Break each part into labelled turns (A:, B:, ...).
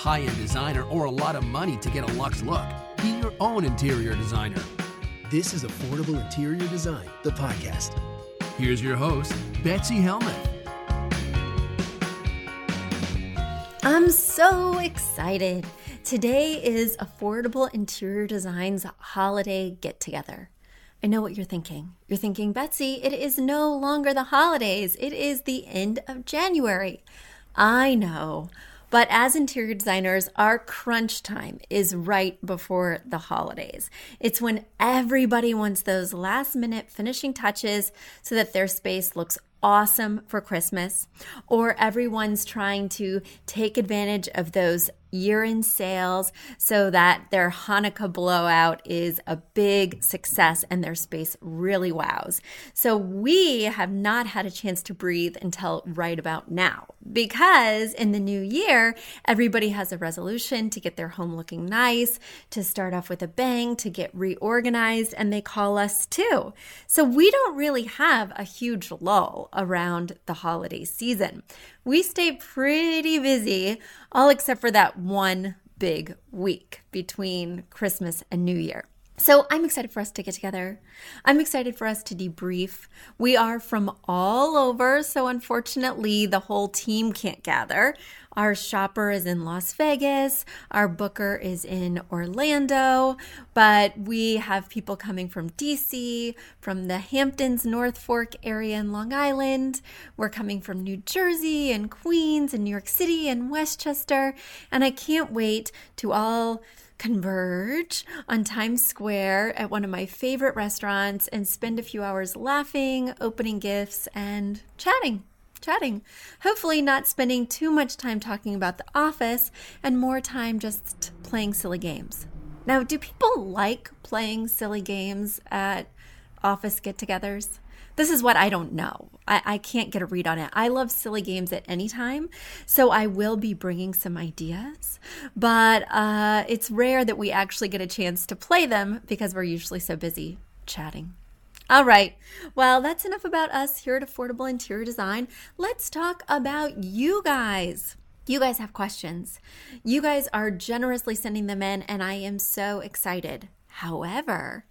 A: High end designer or a lot of money to get a luxe look. Be your own interior designer.
B: This is Affordable Interior Design, the podcast.
A: Here's your host, Betsy Helmuth.
C: I'm so excited. Today is Affordable Interior Design's holiday get together. I know what you're thinking. You're thinking, Betsy, it is no longer the holidays, it is the end of January. I know. But as interior designers, our crunch time is right before the holidays. It's when everybody wants those last minute finishing touches so that their space looks awesome for Christmas, or everyone's trying to take advantage of those year in sales so that their Hanukkah blowout is a big success and their space really wows. So we have not had a chance to breathe until right about now because in the new year, everybody has a resolution to get their home looking nice, to start off with a bang, to get reorganized, and they call us too. So we don't really have a huge lull around the holiday season. We stay pretty busy, all except for that one big week between Christmas and New Year. So I'm excited for us to get together. I'm excited for us to debrief. We are from all over, so unfortunately, the whole team can't gather. Our shopper is in Las Vegas, our booker is in Orlando, but we have people coming from DC, from the Hamptons, North Fork area in Long Island. We're coming from New Jersey and Queens and New York City and Westchester, and I can't wait to all converge on Times Square at one of my favorite restaurants and spend a few hours laughing, opening gifts, and chatting. Chatting. Hopefully, not spending too much time talking about the office and more time just playing silly games. Now, do people like playing silly games at office get togethers? This is what I don't know. I, I, can't get a read on it. I love silly games at any time, so I will be bringing some ideas, but uh, it's rare that we actually get a chance to play them because we're usually so busy chatting. All right. Well, that's enough about us here at Affordable Interior Design. Let's talk about you guys. You guys have questions. You guys are generously sending them in, and I am so excited. However,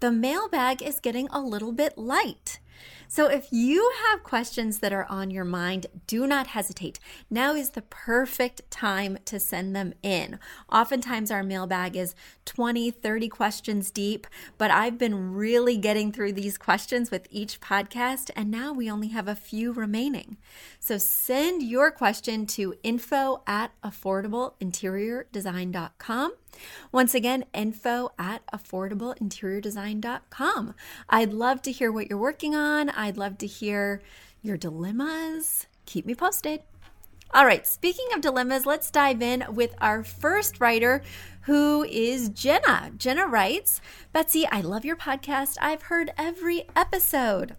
C: the mailbag is getting a little bit light. So if you have questions that are on your mind, do not hesitate. Now is the perfect time to send them in. Oftentimes our mailbag is 20, 30 questions deep, but I've been really getting through these questions with each podcast, and now we only have a few remaining. So send your question to info at affordableinteriordesign.com. Once again, info at affordableinteriordesign.com. I'd love to hear what you're working on. I'd love to hear your dilemmas. Keep me posted. All right, speaking of dilemmas, let's dive in with our first writer, who is Jenna. Jenna writes Betsy, I love your podcast. I've heard every episode.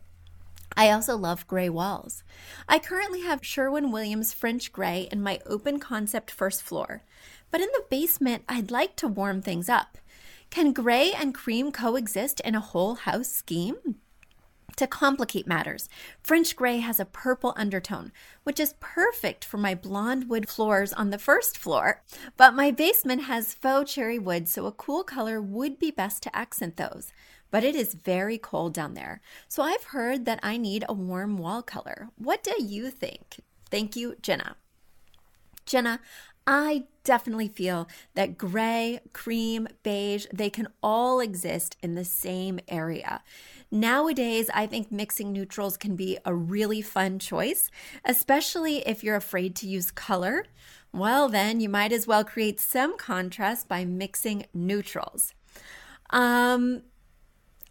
C: I also love gray walls. I currently have Sherwin Williams French gray in my open concept first floor, but in the basement, I'd like to warm things up. Can gray and cream coexist in a whole house scheme? To complicate matters, French gray has a purple undertone, which is perfect for my blonde wood floors on the first floor, but my basement has faux cherry wood, so a cool color would be best to accent those. But it is very cold down there, so I've heard that I need a warm wall color. What do you think? Thank you, Jenna. Jenna, I definitely feel that gray, cream, beige, they can all exist in the same area. Nowadays, I think mixing neutrals can be a really fun choice, especially if you're afraid to use color. Well, then you might as well create some contrast by mixing neutrals. Um,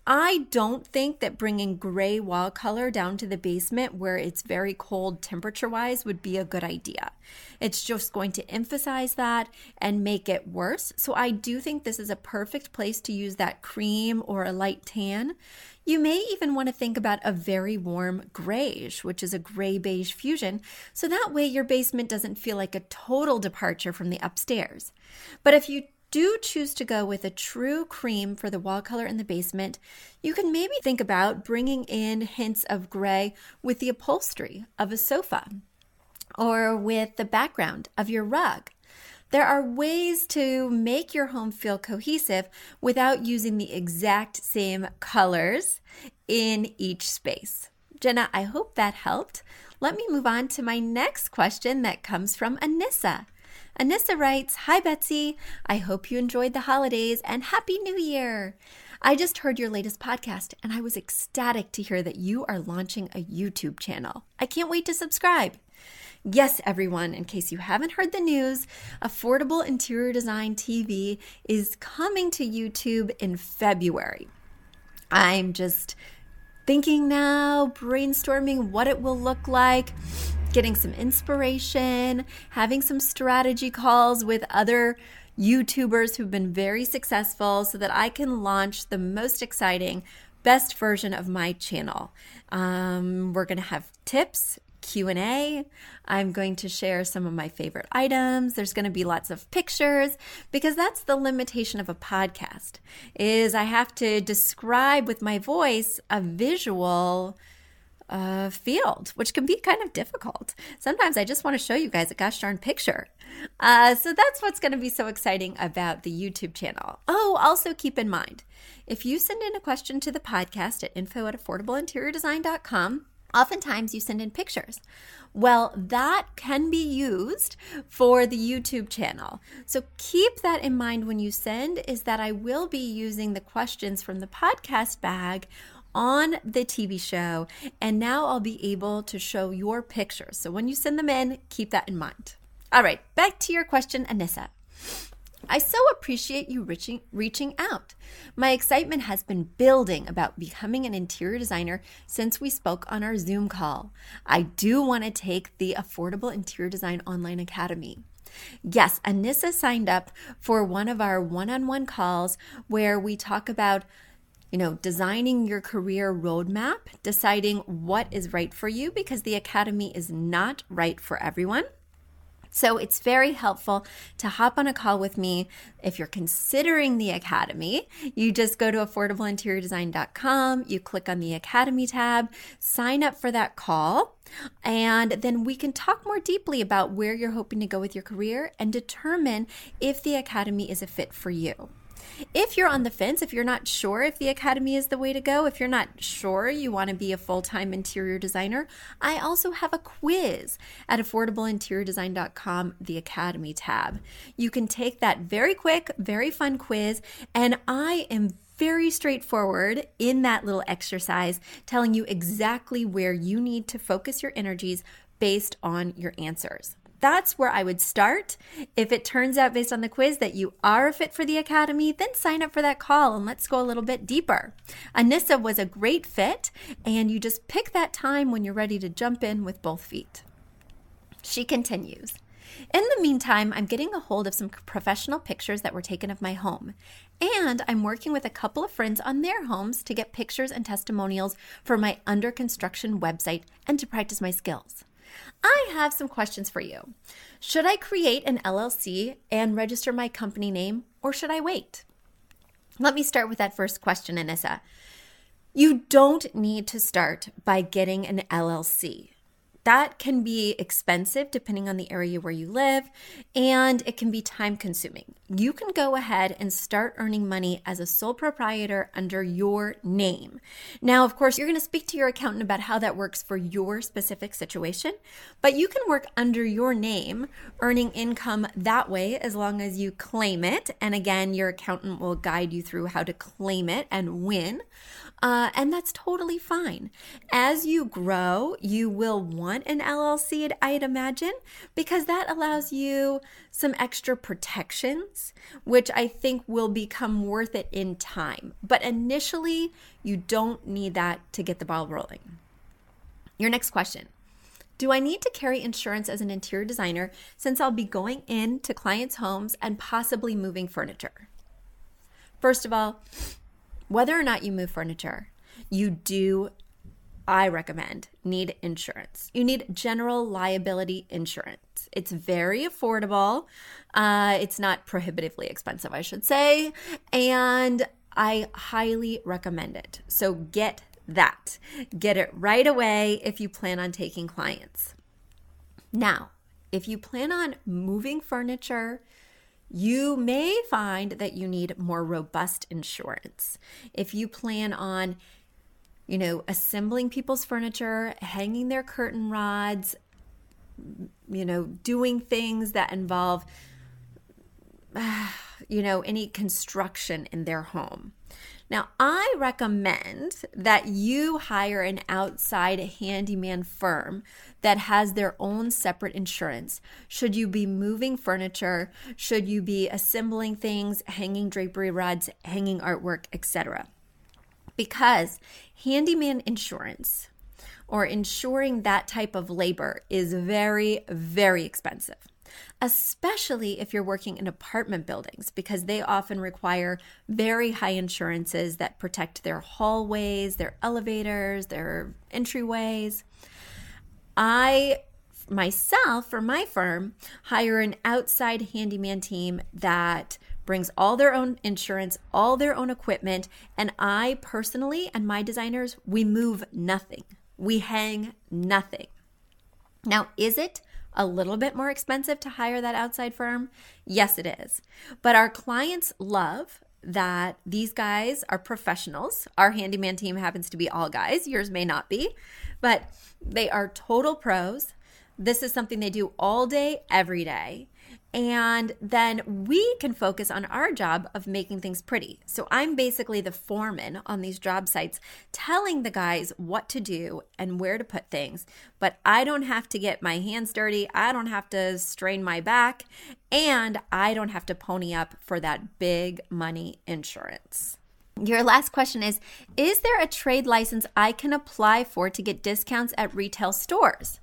C: I don't think that bringing gray wall color down to the basement where it's very cold temperature wise would be a good idea. It's just going to emphasize that and make it worse. So I do think this is a perfect place to use that cream or a light tan. You may even want to think about a very warm greige, which is a gray beige fusion, so that way your basement doesn't feel like a total departure from the upstairs. But if you do choose to go with a true cream for the wall color in the basement, you can maybe think about bringing in hints of gray with the upholstery of a sofa or with the background of your rug. There are ways to make your home feel cohesive without using the exact same colors in each space. Jenna, I hope that helped. Let me move on to my next question that comes from Anissa. Anissa writes Hi, Betsy. I hope you enjoyed the holidays and Happy New Year. I just heard your latest podcast and I was ecstatic to hear that you are launching a YouTube channel. I can't wait to subscribe. Yes, everyone, in case you haven't heard the news, Affordable Interior Design TV is coming to YouTube in February. I'm just thinking now, brainstorming what it will look like getting some inspiration, having some strategy calls with other YouTubers who've been very successful so that I can launch the most exciting, best version of my channel. Um, we're going to have tips, Q&A. I'm going to share some of my favorite items. There's going to be lots of pictures because that's the limitation of a podcast is I have to describe with my voice a visual uh, field, which can be kind of difficult. Sometimes I just want to show you guys a gosh darn picture. Uh, so that's what's going to be so exciting about the YouTube channel. Oh, also keep in mind if you send in a question to the podcast at info at affordableinteriordesign.com, oftentimes you send in pictures. Well, that can be used for the YouTube channel. So keep that in mind when you send is that I will be using the questions from the podcast bag on the TV show. And now I'll be able to show your pictures. So when you send them in, keep that in mind. All right, back to your question, Anissa. I so appreciate you reaching, reaching out. My excitement has been building about becoming an interior designer since we spoke on our Zoom call. I do want to take the Affordable Interior Design Online Academy. Yes, Anissa signed up for one of our one on one calls where we talk about you know, designing your career roadmap, deciding what is right for you because the academy is not right for everyone. So it's very helpful to hop on a call with me. If you're considering the academy, you just go to affordableinteriordesign.com, you click on the academy tab, sign up for that call, and then we can talk more deeply about where you're hoping to go with your career and determine if the academy is a fit for you. If you're on the fence, if you're not sure if the academy is the way to go, if you're not sure you want to be a full time interior designer, I also have a quiz at affordableinteriordesign.com, the academy tab. You can take that very quick, very fun quiz, and I am very straightforward in that little exercise, telling you exactly where you need to focus your energies based on your answers that's where I would start. If it turns out based on the quiz that you are a fit for the Academy, then sign up for that call and let's go a little bit deeper. Anissa was a great fit, and you just pick that time when you're ready to jump in with both feet. She continues. In the meantime, I'm getting a hold of some professional pictures that were taken of my home. And I'm working with a couple of friends on their homes to get pictures and testimonials for my under construction website and to practice my skills. I have some questions for you. Should I create an LLC and register my company name, or should I wait? Let me start with that first question, Anissa. You don't need to start by getting an LLC. That can be expensive depending on the area where you live, and it can be time consuming. You can go ahead and start earning money as a sole proprietor under your name. Now, of course, you're going to speak to your accountant about how that works for your specific situation, but you can work under your name, earning income that way as long as you claim it. And again, your accountant will guide you through how to claim it and when. Uh, and that's totally fine. As you grow, you will want an LLC, I'd imagine, because that allows you some extra protections, which I think will become worth it in time. But initially, you don't need that to get the ball rolling. Your next question. Do I need to carry insurance as an interior designer since I'll be going into clients' homes and possibly moving furniture? First of all, whether or not you move furniture, you do, I recommend, need insurance. You need general liability insurance. It's very affordable. Uh, it's not prohibitively expensive, I should say. And I highly recommend it. So get that. Get it right away if you plan on taking clients. Now, if you plan on moving furniture, you may find that you need more robust insurance. If you plan on, you know, assembling people's furniture, hanging their curtain rods, you know, doing things that involve, you know, any construction in their home. Now, I recommend that you hire an outside handyman firm that has their own separate insurance. Should you be moving furniture, should you be assembling things, hanging drapery rods, hanging artwork, etc. Because handyman insurance or insuring that type of labor is very, very expensive especially if you're working in apartment buildings, because they often require very high insurances that protect their hallways, their elevators, their entryways. I myself, for my firm, hire an outside handyman team that brings all their own insurance, all their own equipment, and I personally and my designers, we move nothing. We hang nothing. Now, is it a little bit more expensive to hire that outside firm? Yes, it is. But our clients love that these guys are professionals. Our handyman team happens to be all guys, yours may not be, but they are total pros. This is something they do all day, every day. And then we can focus on our job of making things pretty. So I'm basically the foreman on these job sites, telling the guys what to do and where to put things. But I don't have to get my hands dirty. I don't have to strain my back. And I don't have to pony up for that big money insurance. Your last question is Is there a trade license I can apply for to get discounts at retail stores?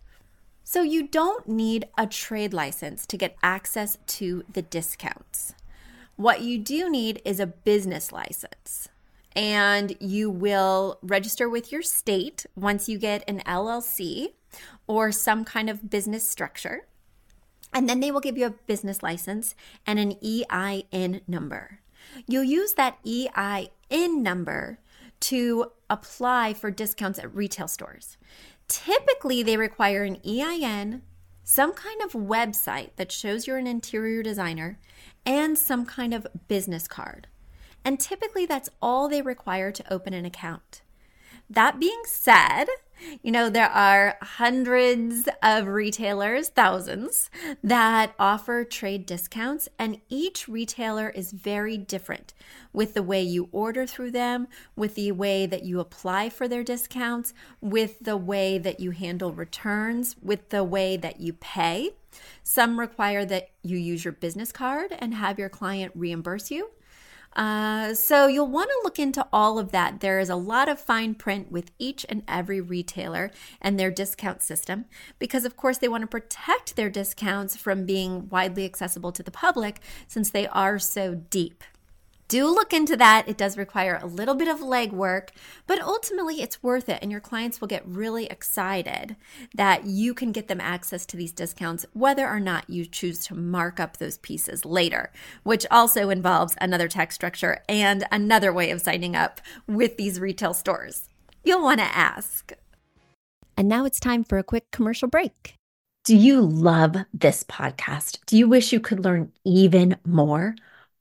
C: So you don't need a trade license to get access to the discounts. What you do need is a business license. And you will register with your state once you get an LLC or some kind of business structure. And then they will give you a business license and an EIN number. You'll use that EIN number to apply for discounts at retail stores. Typically, they require an EIN, some kind of website that shows you're an interior designer, and some kind of business card. And typically, that's all they require to open an account. That being said, you know, there are hundreds of retailers, thousands, that offer trade discounts, and each retailer is very different with the way you order through them, with the way that you apply for their discounts, with the way that you handle returns, with the way that you pay. Some require that you use your business card and have your client reimburse you. Uh, so you'll want to look into all of that. There is a lot of fine print with each and every retailer and their discount system because, of course, they want to protect their discounts from being widely accessible to the public since they are so deep. Do look into that. It does require a little bit of legwork, but ultimately it's worth it. And your clients will get really excited that you can get them access to these discounts, whether or not you choose to mark up those pieces later, which also involves another tax structure and another way of signing up with these retail stores. You'll want to ask. And now it's time for a quick commercial break. Do you love this podcast? Do you wish you could learn even more?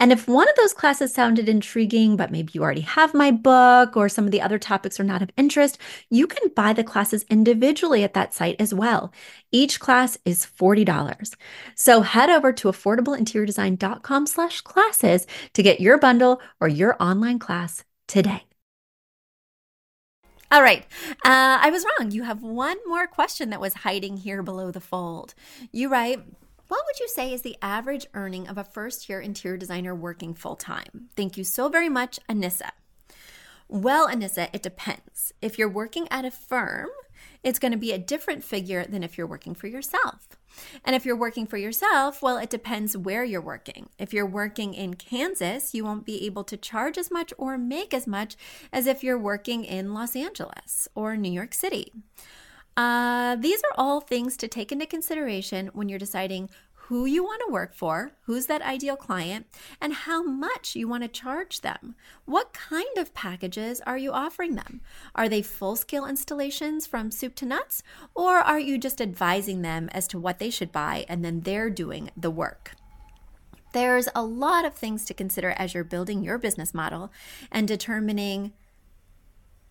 C: And if one of those classes sounded intriguing, but maybe you already have my book or some of the other topics are not of interest, you can buy the classes individually at that site as well. Each class is $40. So head over to affordableinteriordesign.com slash classes to get your bundle or your online class today. All right. Uh, I was wrong. You have one more question that was hiding here below the fold. You write, what would you say is the average earning of a first year interior designer working full time? Thank you so very much, Anissa. Well, Anissa, it depends. If you're working at a firm, it's going to be a different figure than if you're working for yourself. And if you're working for yourself, well, it depends where you're working. If you're working in Kansas, you won't be able to charge as much or make as much as if you're working in Los Angeles or New York City. Uh, these are all things to take into consideration when you're deciding who you want to work for, who's that ideal client, and how much you want to charge them. What kind of packages are you offering them? Are they full scale installations from soup to nuts, or are you just advising them as to what they should buy and then they're doing the work? There's a lot of things to consider as you're building your business model and determining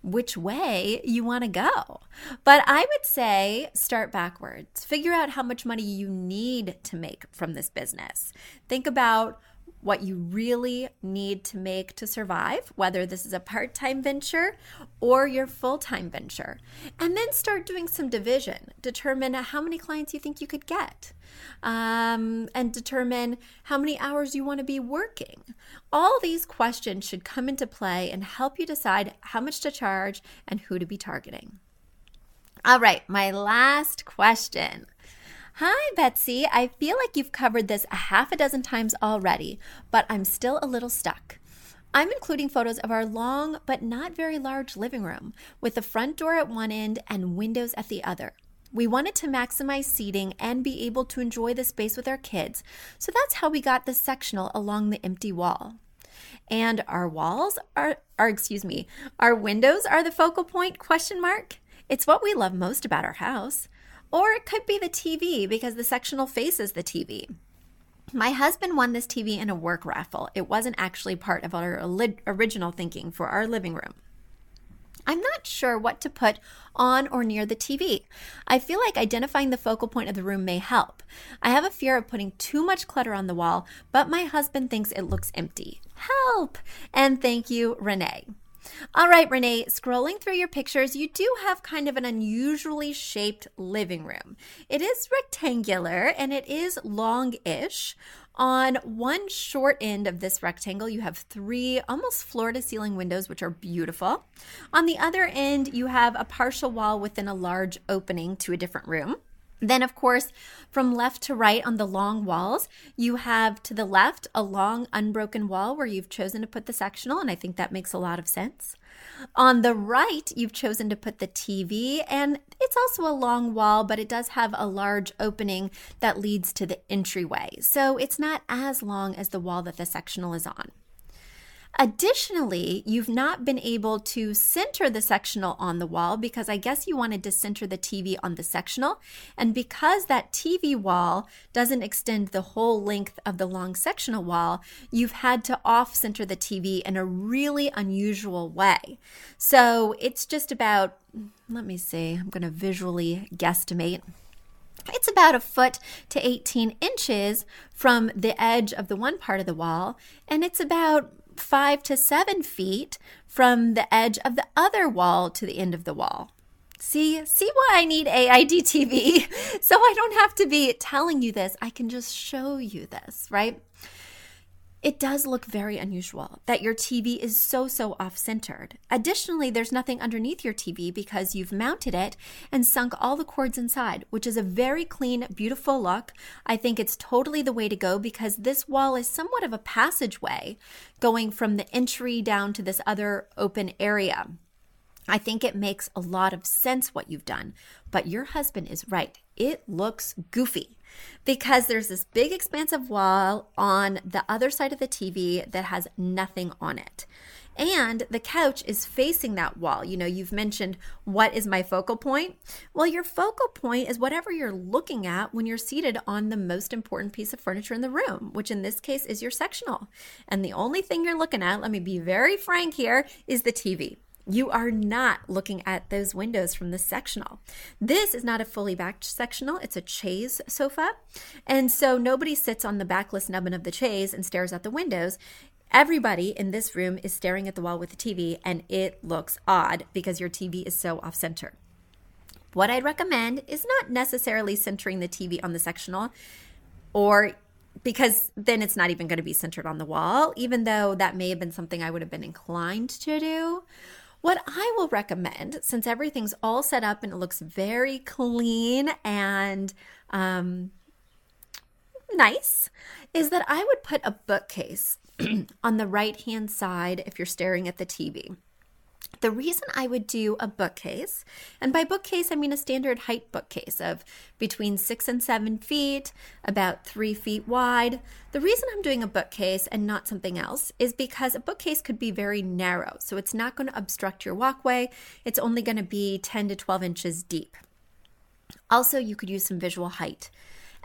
C: which way you want to go. But I would say start backwards. Figure out how much money you need to make from this business. Think about what you really need to make to survive, whether this is a part time venture or your full time venture. And then start doing some division. Determine how many clients you think you could get, um, and determine how many hours you want to be working. All these questions should come into play and help you decide how much to charge and who to be targeting. All right, my last question. Hi, Betsy. I feel like you've covered this a half a dozen times already, but I'm still a little stuck. I'm including photos of our long but not very large living room with the front door at one end and windows at the other. We wanted to maximize seating and be able to enjoy the space with our kids, so that's how we got the sectional along the empty wall. And our walls are, are excuse me, our windows are the focal point question mark. It's what we love most about our house. Or it could be the TV because the sectional faces the TV. My husband won this TV in a work raffle. It wasn't actually part of our original thinking for our living room. I'm not sure what to put on or near the TV. I feel like identifying the focal point of the room may help. I have a fear of putting too much clutter on the wall, but my husband thinks it looks empty. Help! And thank you, Renee. All right, Renee, scrolling through your pictures, you do have kind of an unusually shaped living room. It is rectangular and it is long ish. On one short end of this rectangle, you have three almost floor to ceiling windows, which are beautiful. On the other end, you have a partial wall within a large opening to a different room. Then, of course, from left to right on the long walls, you have to the left a long unbroken wall where you've chosen to put the sectional, and I think that makes a lot of sense. On the right, you've chosen to put the TV, and it's also a long wall, but it does have a large opening that leads to the entryway. So it's not as long as the wall that the sectional is on. Additionally, you've not been able to center the sectional on the wall because I guess you wanted to center the TV on the sectional. And because that TV wall doesn't extend the whole length of the long sectional wall, you've had to off center the TV in a really unusual way. So it's just about, let me see, I'm going to visually guesstimate. It's about a foot to 18 inches from the edge of the one part of the wall, and it's about five to seven feet from the edge of the other wall to the end of the wall. See, see why I need AID TV? So I don't have to be telling you this. I can just show you this, right? It does look very unusual that your TV is so, so off centered. Additionally, there's nothing underneath your TV because you've mounted it and sunk all the cords inside, which is a very clean, beautiful look. I think it's totally the way to go because this wall is somewhat of a passageway going from the entry down to this other open area. I think it makes a lot of sense what you've done, but your husband is right. It looks goofy because there's this big expansive wall on the other side of the TV that has nothing on it. And the couch is facing that wall. You know, you've mentioned what is my focal point? Well, your focal point is whatever you're looking at when you're seated on the most important piece of furniture in the room, which in this case is your sectional. And the only thing you're looking at, let me be very frank here, is the TV. You are not looking at those windows from the sectional. This is not a fully backed sectional, it's a chaise sofa. And so nobody sits on the backless nubbin of the chaise and stares at the windows. Everybody in this room is staring at the wall with the TV, and it looks odd because your TV is so off center. What I'd recommend is not necessarily centering the TV on the sectional or because then it's not even going to be centered on the wall, even though that may have been something I would have been inclined to do. What I will recommend, since everything's all set up and it looks very clean and um, nice, is that I would put a bookcase on the right hand side if you're staring at the TV. The reason I would do a bookcase, and by bookcase, I mean a standard height bookcase of between six and seven feet, about three feet wide. The reason I'm doing a bookcase and not something else is because a bookcase could be very narrow. So it's not going to obstruct your walkway, it's only going to be 10 to 12 inches deep. Also, you could use some visual height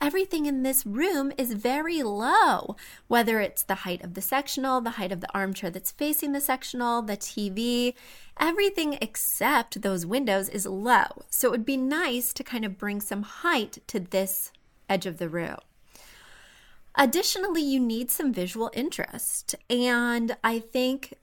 C: everything in this room is very low, whether it's the height of the sectional, the height of the armchair that's facing the sectional, the TV, everything except those windows is low. So it would be nice to kind of bring some height to this edge of the room. Additionally, you need some visual interest. And I think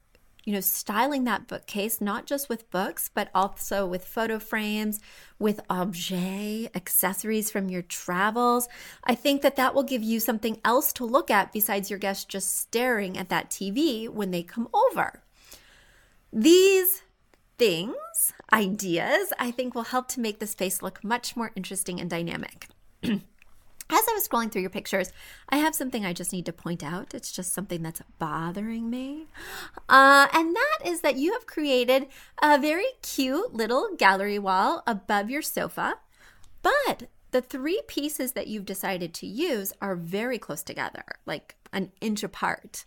C: you know, styling that bookcase, not just with books, but also with photo frames, with objet, accessories from your travels. I think that that will give you something else to look at besides your guests just staring at that TV when they come over. These things, ideas, I think will help to make the space look much more interesting and dynamic. As I was scrolling through your pictures, I have something I just need to point out. It's just something that's bothering me. Uh, and that is that you have created a very cute little gallery wall above your sofa, but the three pieces that you've decided to use are very close together, like an inch apart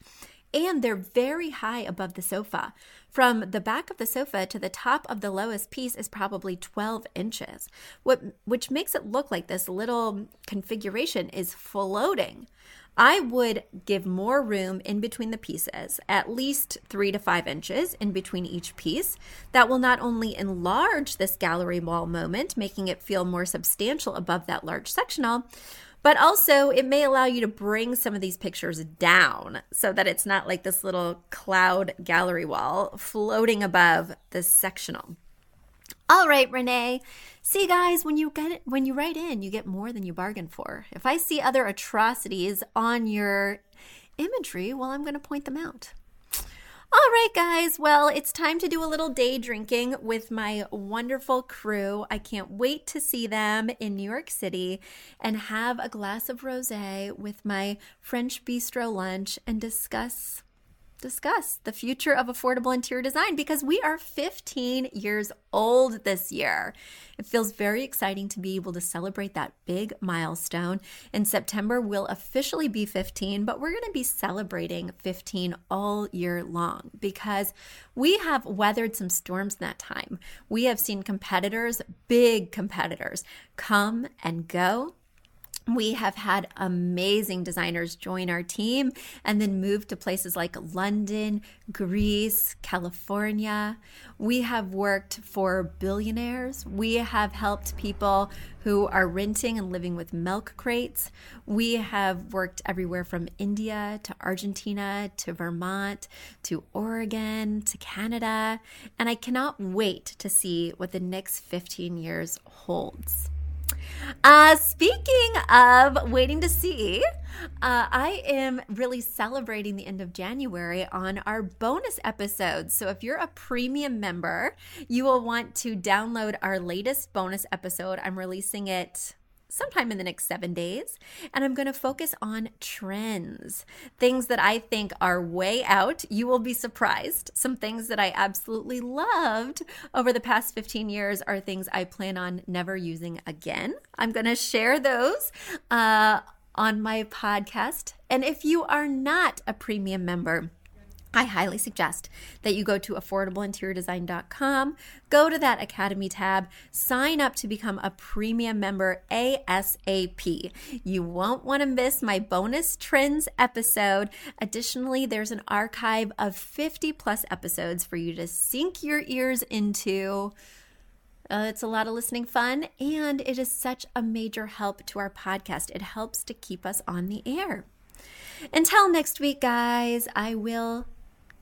C: and they're very high above the sofa. From the back of the sofa to the top of the lowest piece is probably 12 inches, what, which makes it look like this little configuration is floating. I would give more room in between the pieces, at least three to five inches in between each piece. That will not only enlarge this gallery wall moment, making it feel more substantial above that large sectional, but also, it may allow you to bring some of these pictures down so that it's not like this little cloud gallery wall floating above the sectional. All right, Renee. See, guys, when you get when you write in, you get more than you bargain for. If I see other atrocities on your imagery, well, I'm going to point them out. All right, guys. Well, it's time to do a little day drinking with my wonderful crew. I can't wait to see them in New York City and have a glass of rose with my French bistro lunch and discuss discuss the future of affordable interior design because we are 15 years old this year. It feels very exciting to be able to celebrate that big milestone. In September, we'll officially be 15, but we're going to be celebrating 15 all year long because we have weathered some storms in that time. We have seen competitors, big competitors, come and go we have had amazing designers join our team and then move to places like London, Greece, California. We have worked for billionaires. We have helped people who are renting and living with milk crates. We have worked everywhere from India to Argentina to Vermont to Oregon to Canada. And I cannot wait to see what the next 15 years holds. Uh, speaking of waiting to see, uh, I am really celebrating the end of January on our bonus episodes. So if you're a premium member, you will want to download our latest bonus episode. I'm releasing it sometime in the next seven days. And I'm going to focus on trends, things that I think are way out. You will be surprised. Some things that I absolutely loved over the past 15 years are things I plan on never using again. I'm going to share those. Uh, on my podcast. And if you are not a premium member, I highly suggest that you go to affordableinteriordesign.com, go to that Academy tab, sign up to become a premium member ASAP. You won't want to miss my bonus trends episode. Additionally, there's an archive of 50 plus episodes for you to sink your ears into. Uh, it's a lot of listening fun, and it is such a major help to our podcast. It helps to keep us on the air. Until next week, guys, I will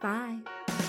C: Bye.